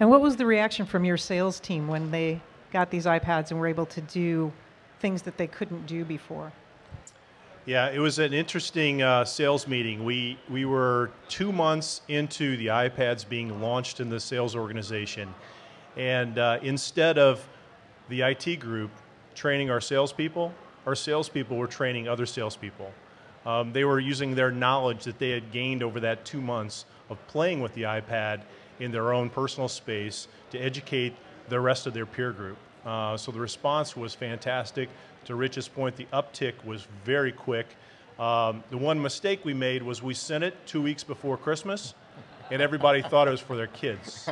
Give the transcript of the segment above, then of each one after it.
And what was the reaction from your sales team when they got these iPads and were able to do things that they couldn't do before? Yeah, it was an interesting uh, sales meeting. We we were two months into the iPads being launched in the sales organization, and uh, instead of the IT group training our salespeople, our salespeople were training other salespeople. Um, they were using their knowledge that they had gained over that two months of playing with the iPad in their own personal space to educate the rest of their peer group. Uh, so the response was fantastic. To Rich's point, the uptick was very quick. Um, the one mistake we made was we sent it two weeks before Christmas, and everybody thought it was for their kids.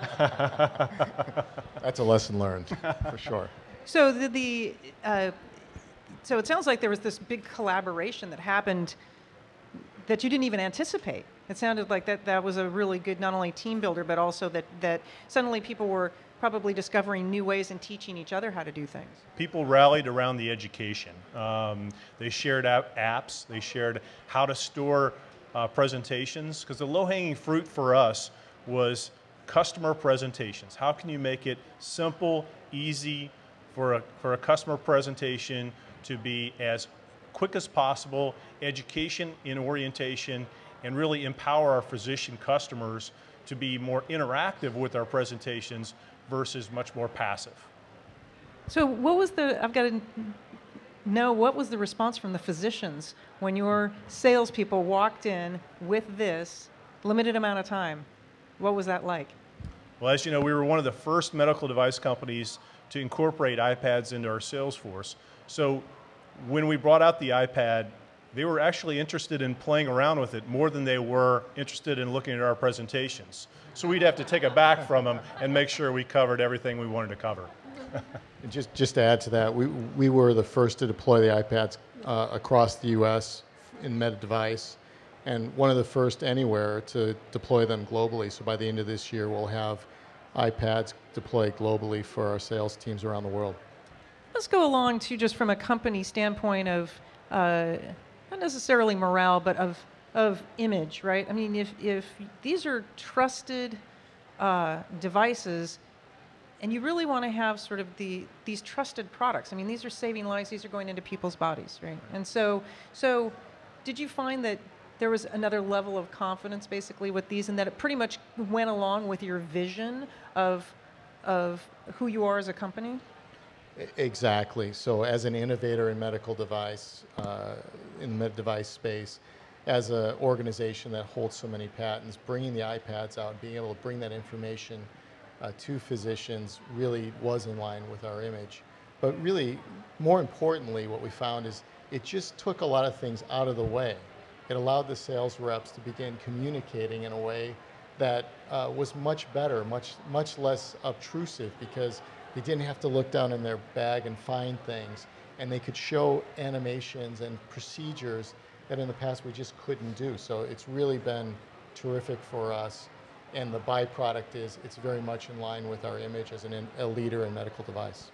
That's a lesson learned, for sure. So the, the uh, so it sounds like there was this big collaboration that happened that you didn't even anticipate. It sounded like that that was a really good not only team builder but also that that suddenly people were probably discovering new ways and teaching each other how to do things. People rallied around the education. Um, they shared app- apps. They shared how to store uh, presentations because the low-hanging fruit for us was customer presentations. How can you make it simple, easy for a, for a customer presentation to be as quick as possible, education in orientation, and really empower our physician customers to be more interactive with our presentations versus much more passive. So what was the, I've got to know, what was the response from the physicians when your salespeople walked in with this limited amount of time? What was that like? Well, as you know, we were one of the first medical device companies to incorporate iPads into our sales force. So when we brought out the iPad, they were actually interested in playing around with it more than they were interested in looking at our presentations. So we'd have to take it back from them and make sure we covered everything we wanted to cover. Just, just to add to that, we, we were the first to deploy the iPads uh, across the US in med device, and one of the first anywhere to deploy them globally. So by the end of this year, we'll have iPads deployed globally for our sales teams around the world. Let's go along to just from a company standpoint of uh, not necessarily morale, but of of image, right? I mean, if if these are trusted uh, devices, and you really want to have sort of the these trusted products. I mean, these are saving lives. These are going into people's bodies, right? And so so, did you find that there was another level of confidence basically with these, and that it pretty much went along with your vision of of who you are as a company? Exactly. So, as an innovator in medical device, uh, in the med device space, as an organization that holds so many patents, bringing the iPads out, being able to bring that information uh, to physicians really was in line with our image. But really, more importantly, what we found is it just took a lot of things out of the way. It allowed the sales reps to begin communicating in a way that uh, was much better, much much less obtrusive because they didn't have to look down in their bag and find things, and they could show animations and procedures that in the past we just couldn't do. So it's really been terrific for us. And the byproduct is it's very much in line with our image as an, a leader in medical device.